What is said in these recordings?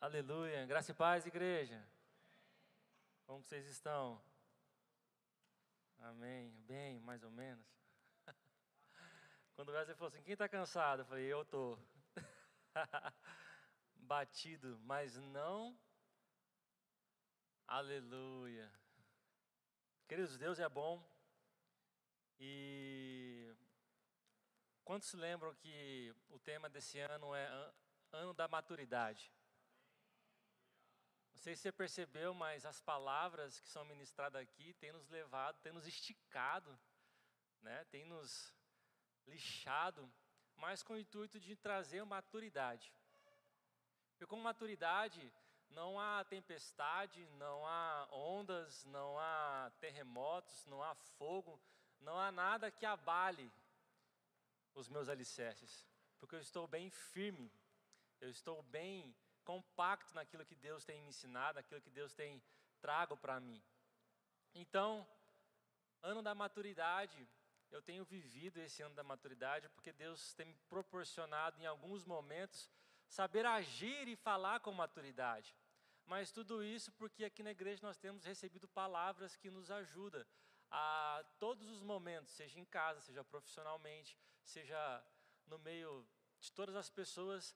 Aleluia. Graça e paz, igreja. Como vocês estão? Amém. Bem, mais ou menos. Quando o Wesley falou assim, quem está cansado? Eu falei, eu estou. Batido, mas não. Aleluia. Queridos, Deus é bom. E quantos lembram que o tema desse ano é ano da maturidade? Sei se você percebeu, mas as palavras que são ministradas aqui têm nos levado, têm nos esticado, né? têm nos lixado, mas com o intuito de trazer maturidade. Porque com maturidade não há tempestade, não há ondas, não há terremotos, não há fogo, não há nada que abale os meus alicerces, porque eu estou bem firme, eu estou bem compacto naquilo que Deus tem me ensinado, naquilo que Deus tem trago para mim. Então, ano da maturidade, eu tenho vivido esse ano da maturidade porque Deus tem me proporcionado em alguns momentos saber agir e falar com maturidade. Mas tudo isso porque aqui na igreja nós temos recebido palavras que nos ajudam a todos os momentos, seja em casa, seja profissionalmente, seja no meio de todas as pessoas,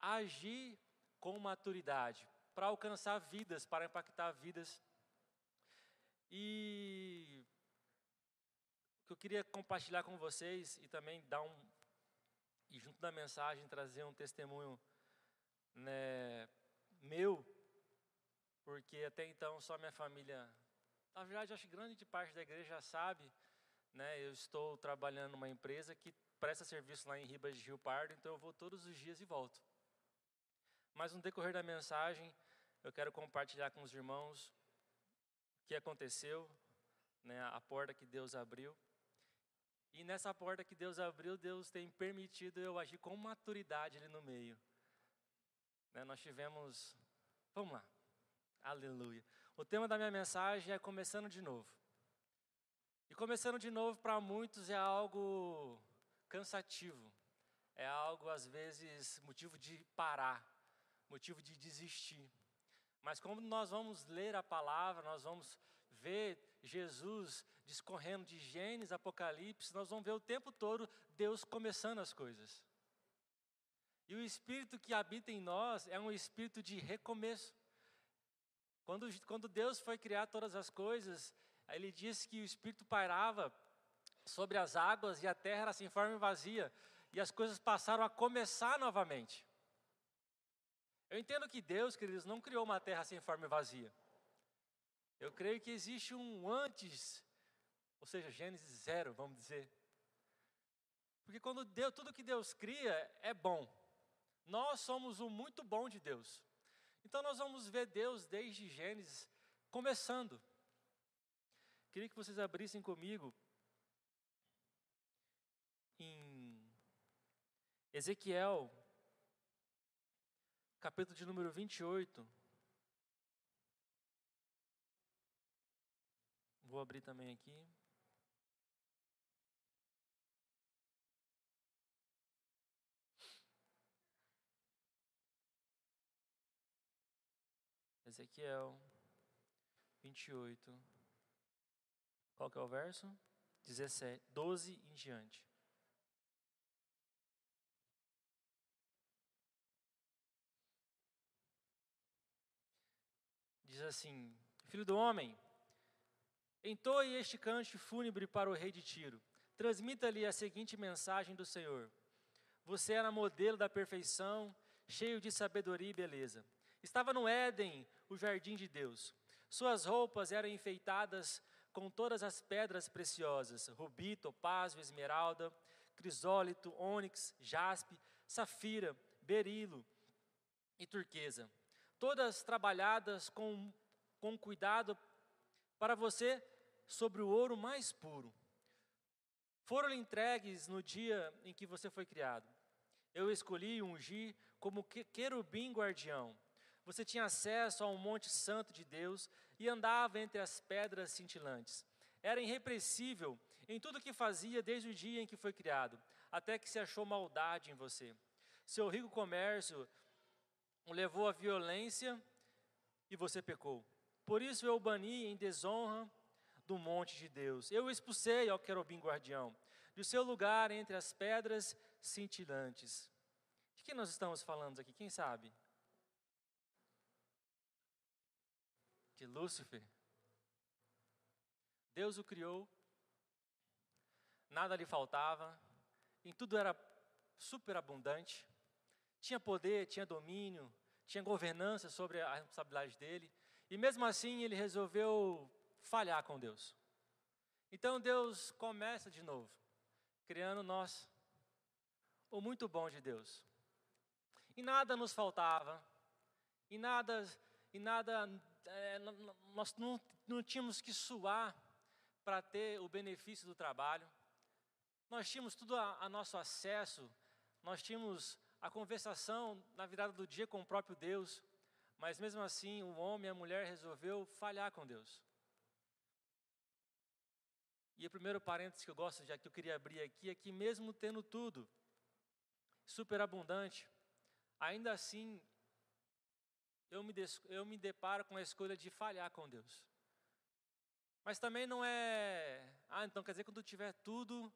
agir com maturidade, para alcançar vidas, para impactar vidas. E o que eu queria compartilhar com vocês e também dar um e junto da mensagem trazer um testemunho né, meu, porque até então só minha família, na verdade acho que grande parte da igreja sabe, né, eu estou trabalhando numa empresa que presta serviço lá em Ribas de Rio Pardo, então eu vou todos os dias e volto. Mas no decorrer da mensagem, eu quero compartilhar com os irmãos o que aconteceu, né, a porta que Deus abriu. E nessa porta que Deus abriu, Deus tem permitido eu agir com maturidade ali no meio. Né, nós tivemos. Vamos lá. Aleluia. O tema da minha mensagem é começando de novo. E começando de novo para muitos é algo cansativo. É algo, às vezes, motivo de parar motivo de desistir. Mas como nós vamos ler a palavra, nós vamos ver Jesus discorrendo de Gênesis, Apocalipse, nós vamos ver o tempo todo Deus começando as coisas. E o espírito que habita em nós é um espírito de recomeço. Quando, quando Deus foi criar todas as coisas, ele disse que o espírito pairava sobre as águas e a terra era sem forma e vazia, e as coisas passaram a começar novamente. Eu entendo que Deus, queridos, não criou uma terra sem forma e vazia. Eu creio que existe um antes, ou seja, Gênesis zero, vamos dizer. Porque quando Deus, tudo que Deus cria é bom. Nós somos o muito bom de Deus. Então nós vamos ver Deus desde Gênesis começando. Queria que vocês abrissem comigo em Ezequiel capítulo de número 28. Vou abrir também aqui. Ezequiel 28. Qual que é o verso? 17, 12 em diante. Assim: Filho do homem, entoe este cante fúnebre para o rei de Tiro. Transmita-lhe a seguinte mensagem do Senhor: Você era modelo da perfeição, cheio de sabedoria e beleza. Estava no Éden, o jardim de Deus. Suas roupas eram enfeitadas com todas as pedras preciosas: rubi, topázio, esmeralda, crisólito, ônix, jaspe, safira, berilo e turquesa todas trabalhadas com, com cuidado para você sobre o ouro mais puro. Foram-lhe entregues no dia em que você foi criado. Eu escolhi e ungi como querubim guardião. Você tinha acesso ao monte santo de Deus e andava entre as pedras cintilantes. Era irrepreensível em tudo que fazia desde o dia em que foi criado, até que se achou maldade em você. Seu rico comércio o levou à violência e você pecou. Por isso eu o bani em desonra do monte de Deus. Eu o expulsei ao querubim guardião, do seu lugar entre as pedras cintilantes. De que nós estamos falando aqui? Quem sabe? De Lúcifer. Deus o criou, nada lhe faltava, em tudo era super abundante, tinha poder, tinha domínio, tinha governança sobre a responsabilidade dele, e mesmo assim ele resolveu falhar com Deus. Então Deus começa de novo, criando nós, o muito bom de Deus. E nada nos faltava, e nada, e nada é, nós não, não tínhamos que suar para ter o benefício do trabalho. Nós tínhamos tudo a, a nosso acesso, nós tínhamos a conversação na virada do dia com o próprio Deus, mas mesmo assim o homem e a mulher resolveu falhar com Deus. E o primeiro parênteses que eu gosto, já que eu queria abrir aqui, é que mesmo tendo tudo, superabundante, ainda assim eu me, eu me deparo com a escolha de falhar com Deus. Mas também não é, ah, então quer dizer que quando tiver tudo,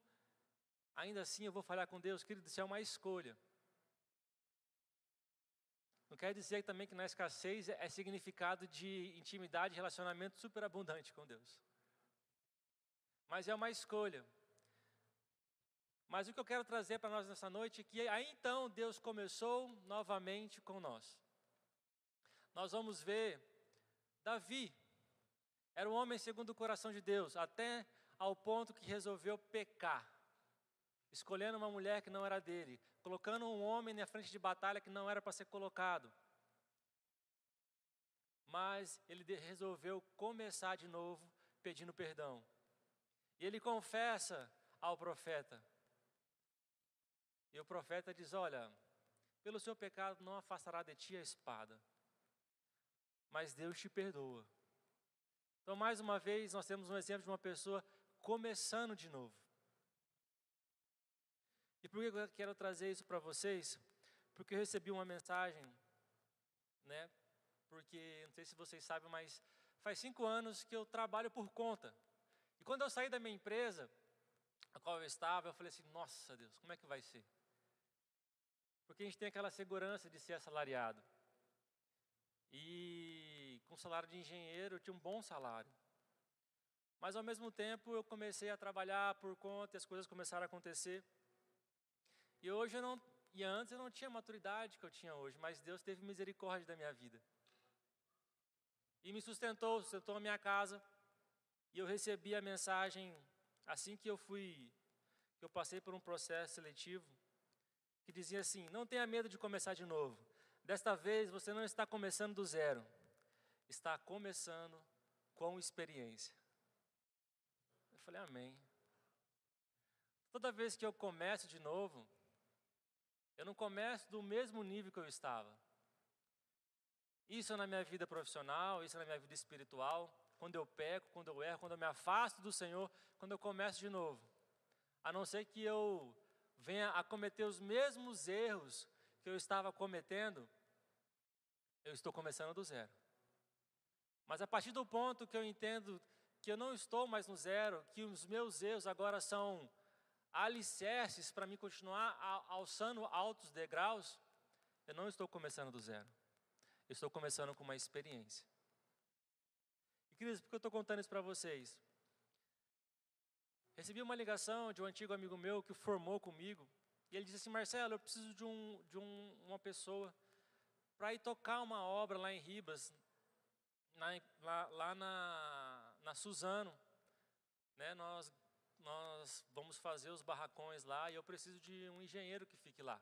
ainda assim eu vou falhar com Deus, querido, isso é uma escolha. Não quer dizer também que na escassez é significado de intimidade relacionamento superabundante com Deus. Mas é uma escolha. Mas o que eu quero trazer para nós nessa noite é que aí então Deus começou novamente com nós. Nós vamos ver Davi. Era um homem segundo o coração de Deus, até ao ponto que resolveu pecar, escolhendo uma mulher que não era dele, colocando um homem na frente de batalha que não era para ser colocado. Mas ele resolveu começar de novo pedindo perdão. E ele confessa ao profeta. E o profeta diz: Olha, pelo seu pecado não afastará de ti a espada, mas Deus te perdoa. Então, mais uma vez, nós temos um exemplo de uma pessoa começando de novo. E por que eu quero trazer isso para vocês? Porque eu recebi uma mensagem, né? Porque, não sei se vocês sabem, mas faz cinco anos que eu trabalho por conta. E quando eu saí da minha empresa, a qual eu estava, eu falei assim: nossa Deus, como é que vai ser? Porque a gente tem aquela segurança de ser assalariado. E com salário de engenheiro, eu tinha um bom salário. Mas ao mesmo tempo eu comecei a trabalhar por conta e as coisas começaram a acontecer. E hoje eu não, e antes eu não tinha a maturidade que eu tinha hoje, mas Deus teve misericórdia da minha vida. E me sustentou, sustentou a minha casa. E eu recebi a mensagem assim que eu fui, que eu passei por um processo seletivo, que dizia assim: "Não tenha medo de começar de novo. Desta vez você não está começando do zero. Está começando com experiência." Eu falei: "Amém." Toda vez que eu começo de novo, eu não começo do mesmo nível que eu estava. Isso é na minha vida profissional, isso é na minha vida espiritual, quando eu peco, quando eu erro, quando eu me afasto do Senhor, quando eu começo de novo. A não ser que eu venha a cometer os mesmos erros que eu estava cometendo, eu estou começando do zero. Mas a partir do ponto que eu entendo que eu não estou mais no zero, que os meus erros agora são alicerces para me continuar alçando altos degraus, eu não estou começando do zero. Eu estou começando com uma experiência. E, queridos, por que eu estou contando isso para vocês? Recebi uma ligação de um antigo amigo meu que formou comigo, e ele disse assim: Marcelo, eu preciso de, um, de um, uma pessoa para ir tocar uma obra lá em Ribas, na, lá, lá na, na Suzano. Né, nós nós vamos fazer os barracões lá e eu preciso de um engenheiro que fique lá.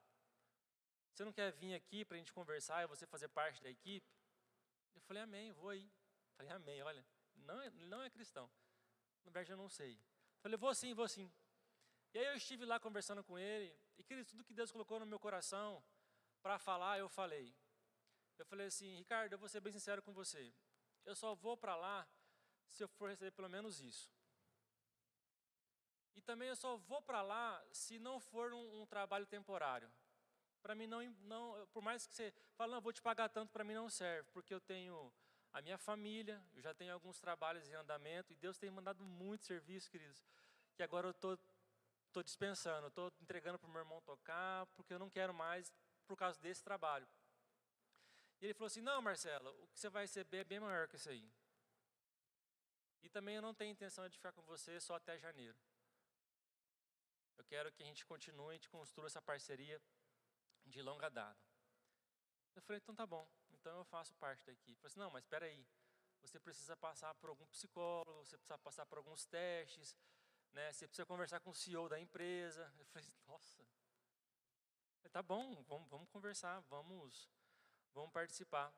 Você não quer vir aqui para a gente conversar e você fazer parte da equipe? Eu falei, amém, vou aí. Falei, amém, olha, não é, não é cristão. Na verdade, eu não sei. Falei, vou sim, vou sim. E aí eu estive lá conversando com ele, e querido, tudo que Deus colocou no meu coração para falar, eu falei. Eu falei assim, Ricardo, eu vou ser bem sincero com você. Eu só vou para lá se eu for receber pelo menos isso. E também eu só vou para lá se não for um, um trabalho temporário, Para mim não, não, por mais que você fale, não, vou te pagar tanto, para mim não serve, porque eu tenho a minha família, eu já tenho alguns trabalhos em andamento e Deus tem mandado muito serviço, queridos, que agora eu estou tô dispensando, estou entregando para o meu irmão tocar, porque eu não quero mais por causa desse trabalho. E ele falou assim: Não, Marcelo, o que você vai receber é bem maior que isso aí. E também eu não tenho intenção de ficar com você só até janeiro. Eu quero que a gente continue, a gente construa essa parceria de longa data. Eu falei, então tá bom, então eu faço parte da equipe. Ele falou assim, não, mas espera aí, você precisa passar por algum psicólogo, você precisa passar por alguns testes, né? você precisa conversar com o CEO da empresa. Eu falei, nossa, falei, tá bom, vamos, vamos conversar, vamos, vamos participar.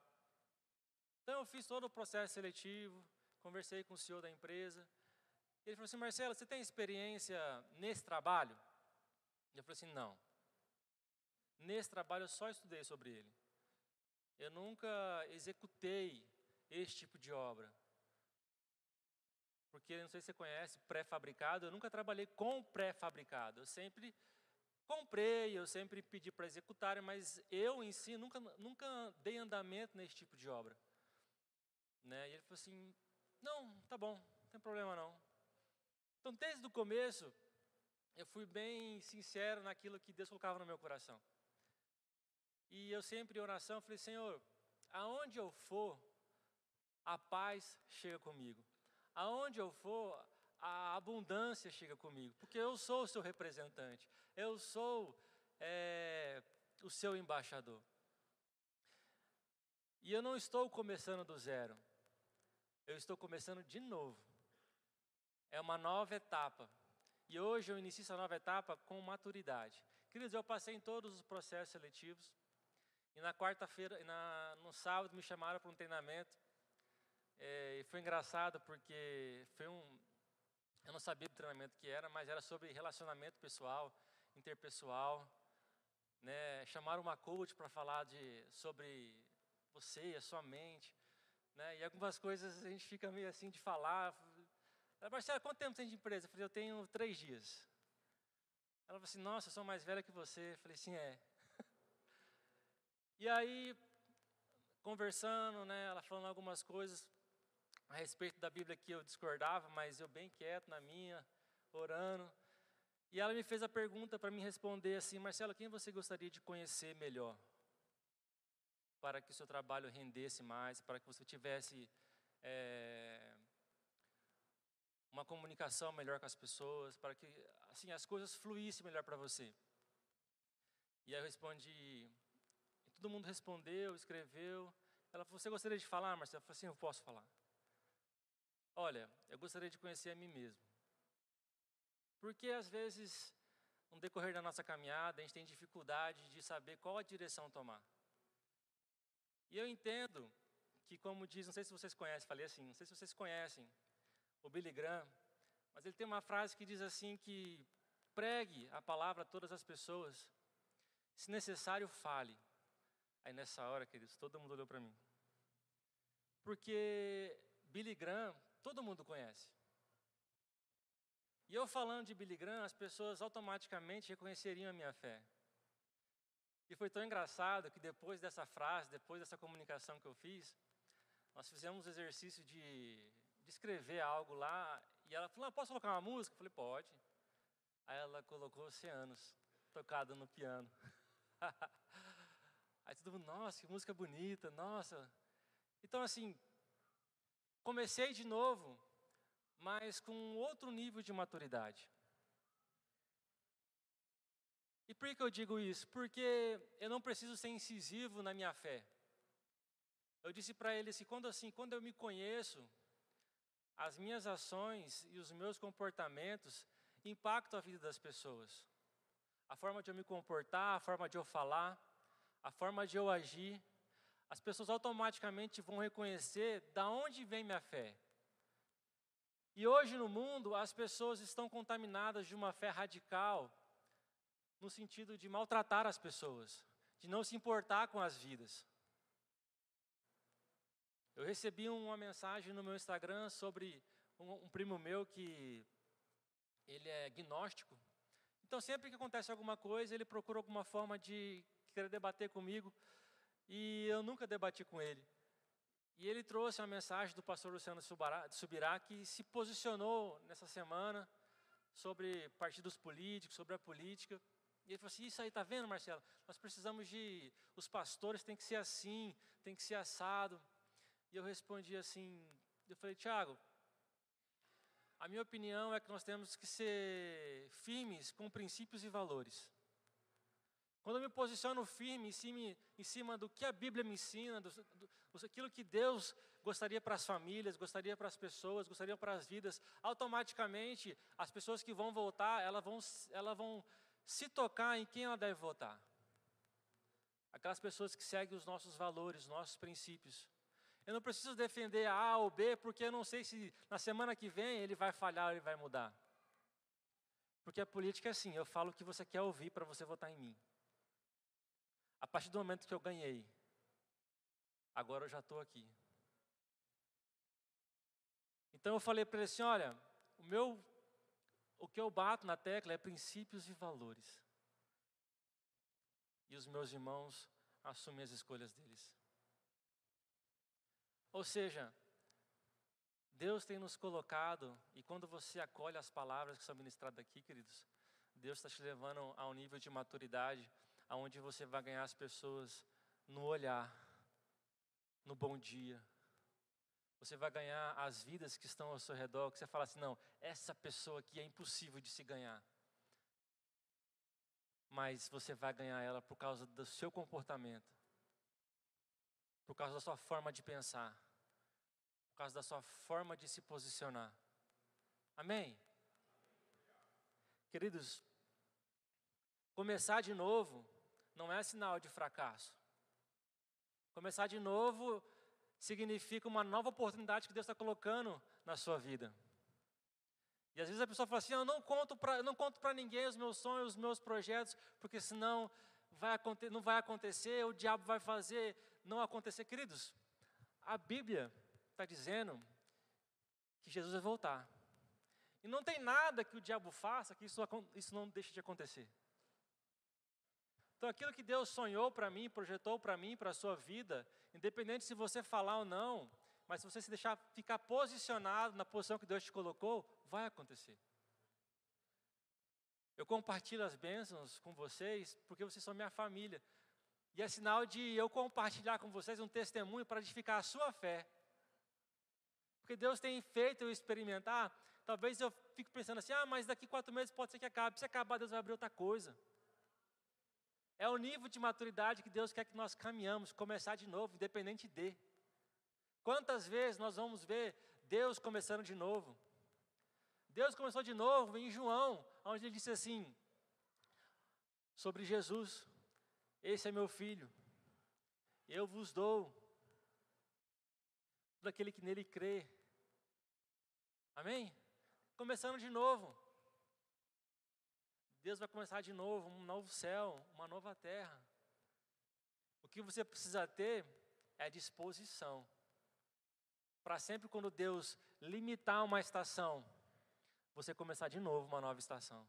Então eu fiz todo o processo seletivo, conversei com o CEO da empresa. Ele falou assim, Marcelo, você tem experiência nesse trabalho? Eu falei assim, não. Nesse trabalho eu só estudei sobre ele. Eu nunca executei esse tipo de obra. Porque, não sei se você conhece, pré-fabricado, eu nunca trabalhei com pré-fabricado. Eu sempre comprei, eu sempre pedi para executarem, mas eu em si nunca, nunca dei andamento nesse tipo de obra. Né? E ele falou assim, não, tá bom, não tem problema não. Então, desde o começo, eu fui bem sincero naquilo que Deus colocava no meu coração. E eu sempre em oração falei, Senhor, aonde eu for, a paz chega comigo. Aonde eu for, a abundância chega comigo, porque eu sou o seu representante, eu sou é, o seu embaixador. E eu não estou começando do zero, eu estou começando de novo. É uma nova etapa. E hoje eu inicio essa nova etapa com maturidade. Queridos, eu passei em todos os processos seletivos. E na quarta-feira, no sábado, me chamaram para um treinamento. É, e foi engraçado porque foi um. Eu não sabia do treinamento que era, mas era sobre relacionamento pessoal, interpessoal. Né? Chamaram uma coach para falar de, sobre você, a sua mente. Né? E algumas coisas a gente fica meio assim de falar. Marcela, quanto tempo tem de empresa? Eu falei, eu tenho três dias. Ela falou assim, nossa, eu sou mais velha que você. Eu falei, sim, é. e aí, conversando, né, ela falando algumas coisas a respeito da Bíblia que eu discordava, mas eu bem quieto na minha, orando. E ela me fez a pergunta para me responder assim, Marcelo, quem você gostaria de conhecer melhor? Para que o seu trabalho rendesse mais, para que você tivesse é, uma comunicação melhor com as pessoas, para que assim as coisas fluíssem melhor para você. E aí eu respondi, todo mundo respondeu, escreveu. Ela falou: Você gostaria de falar, Marcelo? Eu falei assim: Eu posso falar. Olha, eu gostaria de conhecer a mim mesmo. Porque às vezes, no decorrer da nossa caminhada, a gente tem dificuldade de saber qual a direção tomar. E eu entendo que, como diz, não sei se vocês conhecem, falei assim, não sei se vocês conhecem o Billy Graham, mas ele tem uma frase que diz assim que pregue a palavra a todas as pessoas, se necessário fale. Aí nessa hora, queridos, todo mundo olhou para mim. Porque Billy Graham, todo mundo conhece. E eu falando de Billy Graham, as pessoas automaticamente reconheceriam a minha fé. E foi tão engraçado que depois dessa frase, depois dessa comunicação que eu fiz, nós fizemos um exercício de escrever algo lá, e ela falou, ah, posso colocar uma música? Eu falei, pode. Aí ela colocou Oceanos, tocado no piano. Aí todo mundo, nossa, que música bonita, nossa. Então, assim, comecei de novo, mas com outro nível de maturidade. E por que eu digo isso? Porque eu não preciso ser incisivo na minha fé. Eu disse para ele assim, quando assim, quando eu me conheço, as minhas ações e os meus comportamentos impactam a vida das pessoas. A forma de eu me comportar, a forma de eu falar, a forma de eu agir, as pessoas automaticamente vão reconhecer da onde vem minha fé. E hoje no mundo, as pessoas estão contaminadas de uma fé radical, no sentido de maltratar as pessoas, de não se importar com as vidas. Eu recebi uma mensagem no meu Instagram sobre um, um primo meu que ele é gnóstico. Então, sempre que acontece alguma coisa, ele procura alguma forma de querer debater comigo, e eu nunca debati com ele. E ele trouxe uma mensagem do pastor Luciano Subirá, que se posicionou nessa semana sobre partidos políticos, sobre a política. E ele falou assim: Isso aí, tá vendo, Marcelo? Nós precisamos de. Os pastores têm que ser assim, tem que ser assado. E eu respondi assim: Eu falei, Tiago, a minha opinião é que nós temos que ser firmes com princípios e valores. Quando eu me posiciono firme em cima, em cima do que a Bíblia me ensina, do, do, aquilo que Deus gostaria para as famílias, gostaria para as pessoas, gostaria para as vidas, automaticamente as pessoas que vão votar, elas vão, elas vão se tocar em quem ela deve votar. Aquelas pessoas que seguem os nossos valores, os nossos princípios. Eu não preciso defender a ou B, porque eu não sei se na semana que vem ele vai falhar ou ele vai mudar. Porque a política é assim, eu falo o que você quer ouvir para você votar em mim. A partir do momento que eu ganhei, agora eu já estou aqui. Então eu falei para ele assim: olha, o meu, o que eu bato na tecla é princípios e valores. E os meus irmãos assumem as escolhas deles. Ou seja, Deus tem nos colocado, e quando você acolhe as palavras que são ministradas aqui, queridos, Deus está te levando a um nível de maturidade aonde você vai ganhar as pessoas no olhar, no bom dia. Você vai ganhar as vidas que estão ao seu redor, que você fala assim, não, essa pessoa aqui é impossível de se ganhar. Mas você vai ganhar ela por causa do seu comportamento, por causa da sua forma de pensar, por causa da sua forma de se posicionar. Amém? Queridos, começar de novo não é sinal de fracasso. Começar de novo significa uma nova oportunidade que Deus está colocando na sua vida. E às vezes a pessoa fala assim: Eu não conto para ninguém os meus sonhos, os meus projetos, porque senão vai, não vai acontecer, o diabo vai fazer não acontecer. Queridos, a Bíblia está dizendo que Jesus vai voltar. E não tem nada que o diabo faça que isso, isso não deixe de acontecer. Então, aquilo que Deus sonhou para mim, projetou para mim, para a sua vida, independente se você falar ou não, mas se você se deixar ficar posicionado na posição que Deus te colocou, vai acontecer. Eu compartilho as bênçãos com vocês porque vocês são minha família. E é sinal de eu compartilhar com vocês um testemunho para edificar a sua fé. Porque Deus tem feito eu experimentar. Talvez eu fique pensando assim, ah, mas daqui quatro meses pode ser que acabe. Se acabar, Deus vai abrir outra coisa. É o nível de maturidade que Deus quer que nós caminhamos, começar de novo, independente de. Quantas vezes nós vamos ver Deus começando de novo? Deus começou de novo em João, onde ele disse assim, sobre Jesus: Esse é meu filho, eu vos dou, daquele que nele crê. Amém? Começando de novo. Deus vai começar de novo, um novo céu, uma nova terra. O que você precisa ter é disposição. Para sempre, quando Deus limitar uma estação, você começar de novo uma nova estação.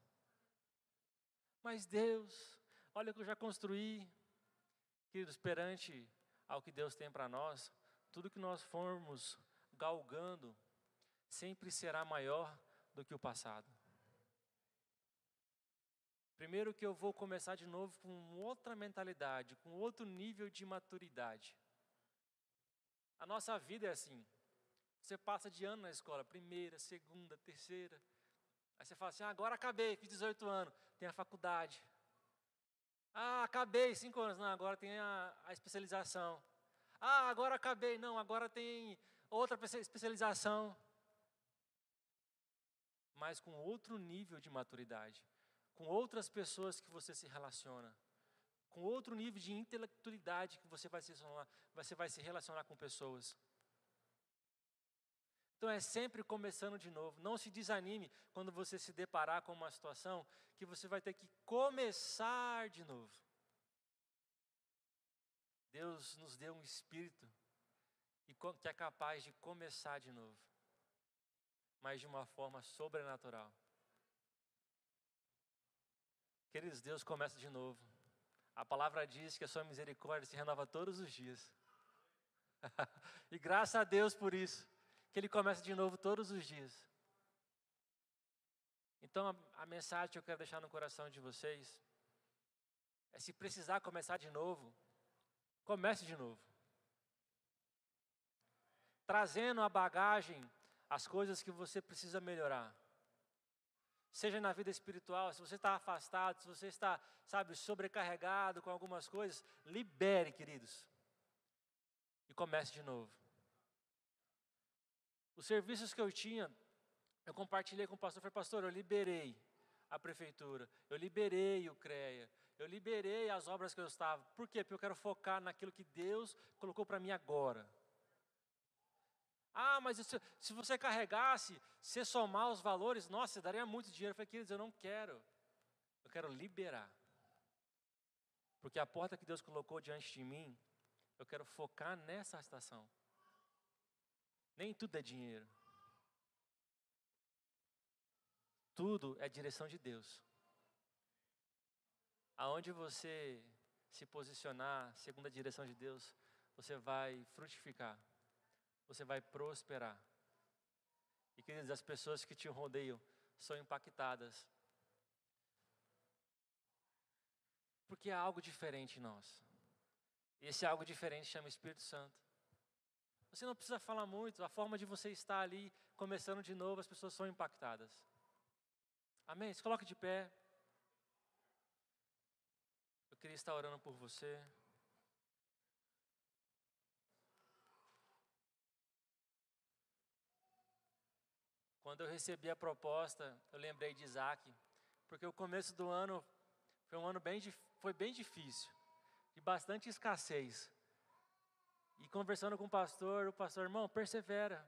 Mas Deus, olha o que eu já construí. Queridos, perante ao que Deus tem para nós, tudo que nós formos galgando sempre será maior do que o passado. Primeiro que eu vou começar de novo com outra mentalidade, com outro nível de maturidade. A nossa vida é assim. Você passa de ano na escola, primeira, segunda, terceira. Aí você fala assim: ah, agora acabei, fiz 18 anos, tem a faculdade. Ah, acabei, cinco anos, não, agora tem a, a especialização. Ah, agora acabei, não, agora tem outra especialização. Mas com outro nível de maturidade com outras pessoas que você se relaciona, com outro nível de intelectualidade que você vai se relacionar, você vai se relacionar com pessoas. Então é sempre começando de novo. Não se desanime quando você se deparar com uma situação que você vai ter que começar de novo. Deus nos deu um espírito que é capaz de começar de novo, mas de uma forma sobrenatural. Queridos, Deus começa de novo. A palavra diz que a sua misericórdia se renova todos os dias. e graças a Deus por isso, que Ele começa de novo todos os dias. Então a, a mensagem que eu quero deixar no coração de vocês é se precisar começar de novo, comece de novo. Trazendo a bagagem as coisas que você precisa melhorar. Seja na vida espiritual, se você está afastado, se você está, sabe, sobrecarregado com algumas coisas, libere, queridos. E comece de novo. Os serviços que eu tinha, eu compartilhei com o pastor, falei, pastor, eu liberei a prefeitura, eu liberei o CREA, eu liberei as obras que eu estava. Por quê? Porque eu quero focar naquilo que Deus colocou para mim agora. Ah, mas se, se você carregasse, se somar os valores, nossa, daria muito dinheiro. Eu falei, queridos, eu não quero. Eu quero liberar. Porque a porta que Deus colocou diante de mim, eu quero focar nessa estação. Nem tudo é dinheiro. Tudo é direção de Deus. Aonde você se posicionar segundo a direção de Deus, você vai frutificar, você vai prosperar. E queridos, as pessoas que te rodeiam são impactadas. Porque há algo diferente em nós. E esse algo diferente chama Espírito Santo. Você não precisa falar muito, a forma de você estar ali, começando de novo, as pessoas são impactadas. Amém? Se coloque de pé queria estar orando por você. Quando eu recebi a proposta, eu lembrei de Isaac, porque o começo do ano foi um ano bem, foi bem difícil, de bastante escassez. E conversando com o pastor, o pastor, irmão, persevera.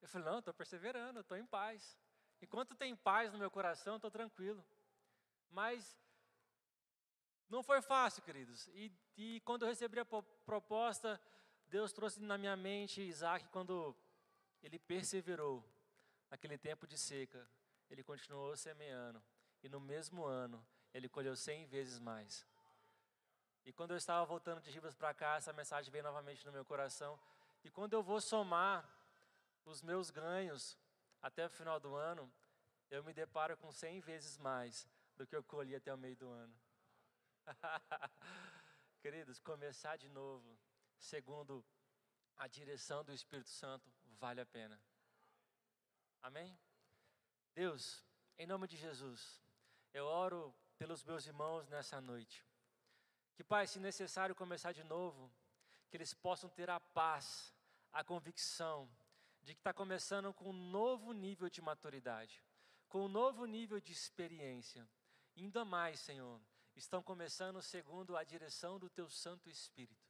Eu falei, não, estou perseverando, estou em paz. Enquanto tem paz no meu coração, estou tranquilo. Mas não foi fácil, queridos. E, e quando eu recebi a proposta, Deus trouxe na minha mente Isaac quando ele perseverou naquele tempo de seca. Ele continuou semeando. E no mesmo ano, ele colheu cem vezes mais. E quando eu estava voltando de Ribas para cá, essa mensagem veio novamente no meu coração. E quando eu vou somar os meus ganhos até o final do ano, eu me deparo com cem vezes mais do que eu colhi até o meio do ano. Queridos, começar de novo, segundo a direção do Espírito Santo, vale a pena. Amém? Deus, em nome de Jesus, eu oro pelos meus irmãos nessa noite. Que, Pai, se necessário começar de novo, que eles possam ter a paz, a convicção de que está começando com um novo nível de maturidade, com um novo nível de experiência. Ainda mais, Senhor, estão começando segundo a direção do teu Santo Espírito.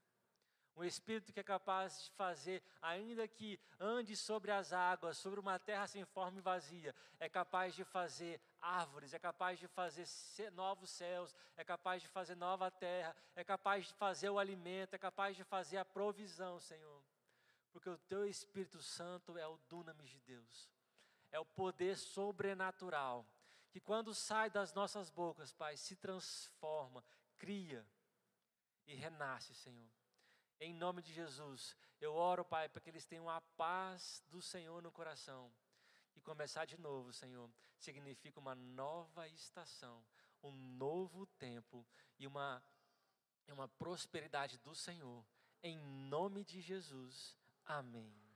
Um Espírito que é capaz de fazer, ainda que ande sobre as águas, sobre uma terra sem forma e vazia, é capaz de fazer árvores, é capaz de fazer novos céus, é capaz de fazer nova terra, é capaz de fazer o alimento, é capaz de fazer a provisão, Senhor. Porque o teu Espírito Santo é o dunamis de Deus, é o poder sobrenatural que quando sai das nossas bocas, Pai, se transforma, cria e renasce, Senhor. Em nome de Jesus, eu oro, Pai, para que eles tenham a paz do Senhor no coração. E começar de novo, Senhor, significa uma nova estação, um novo tempo e uma, uma prosperidade do Senhor. Em nome de Jesus, amém.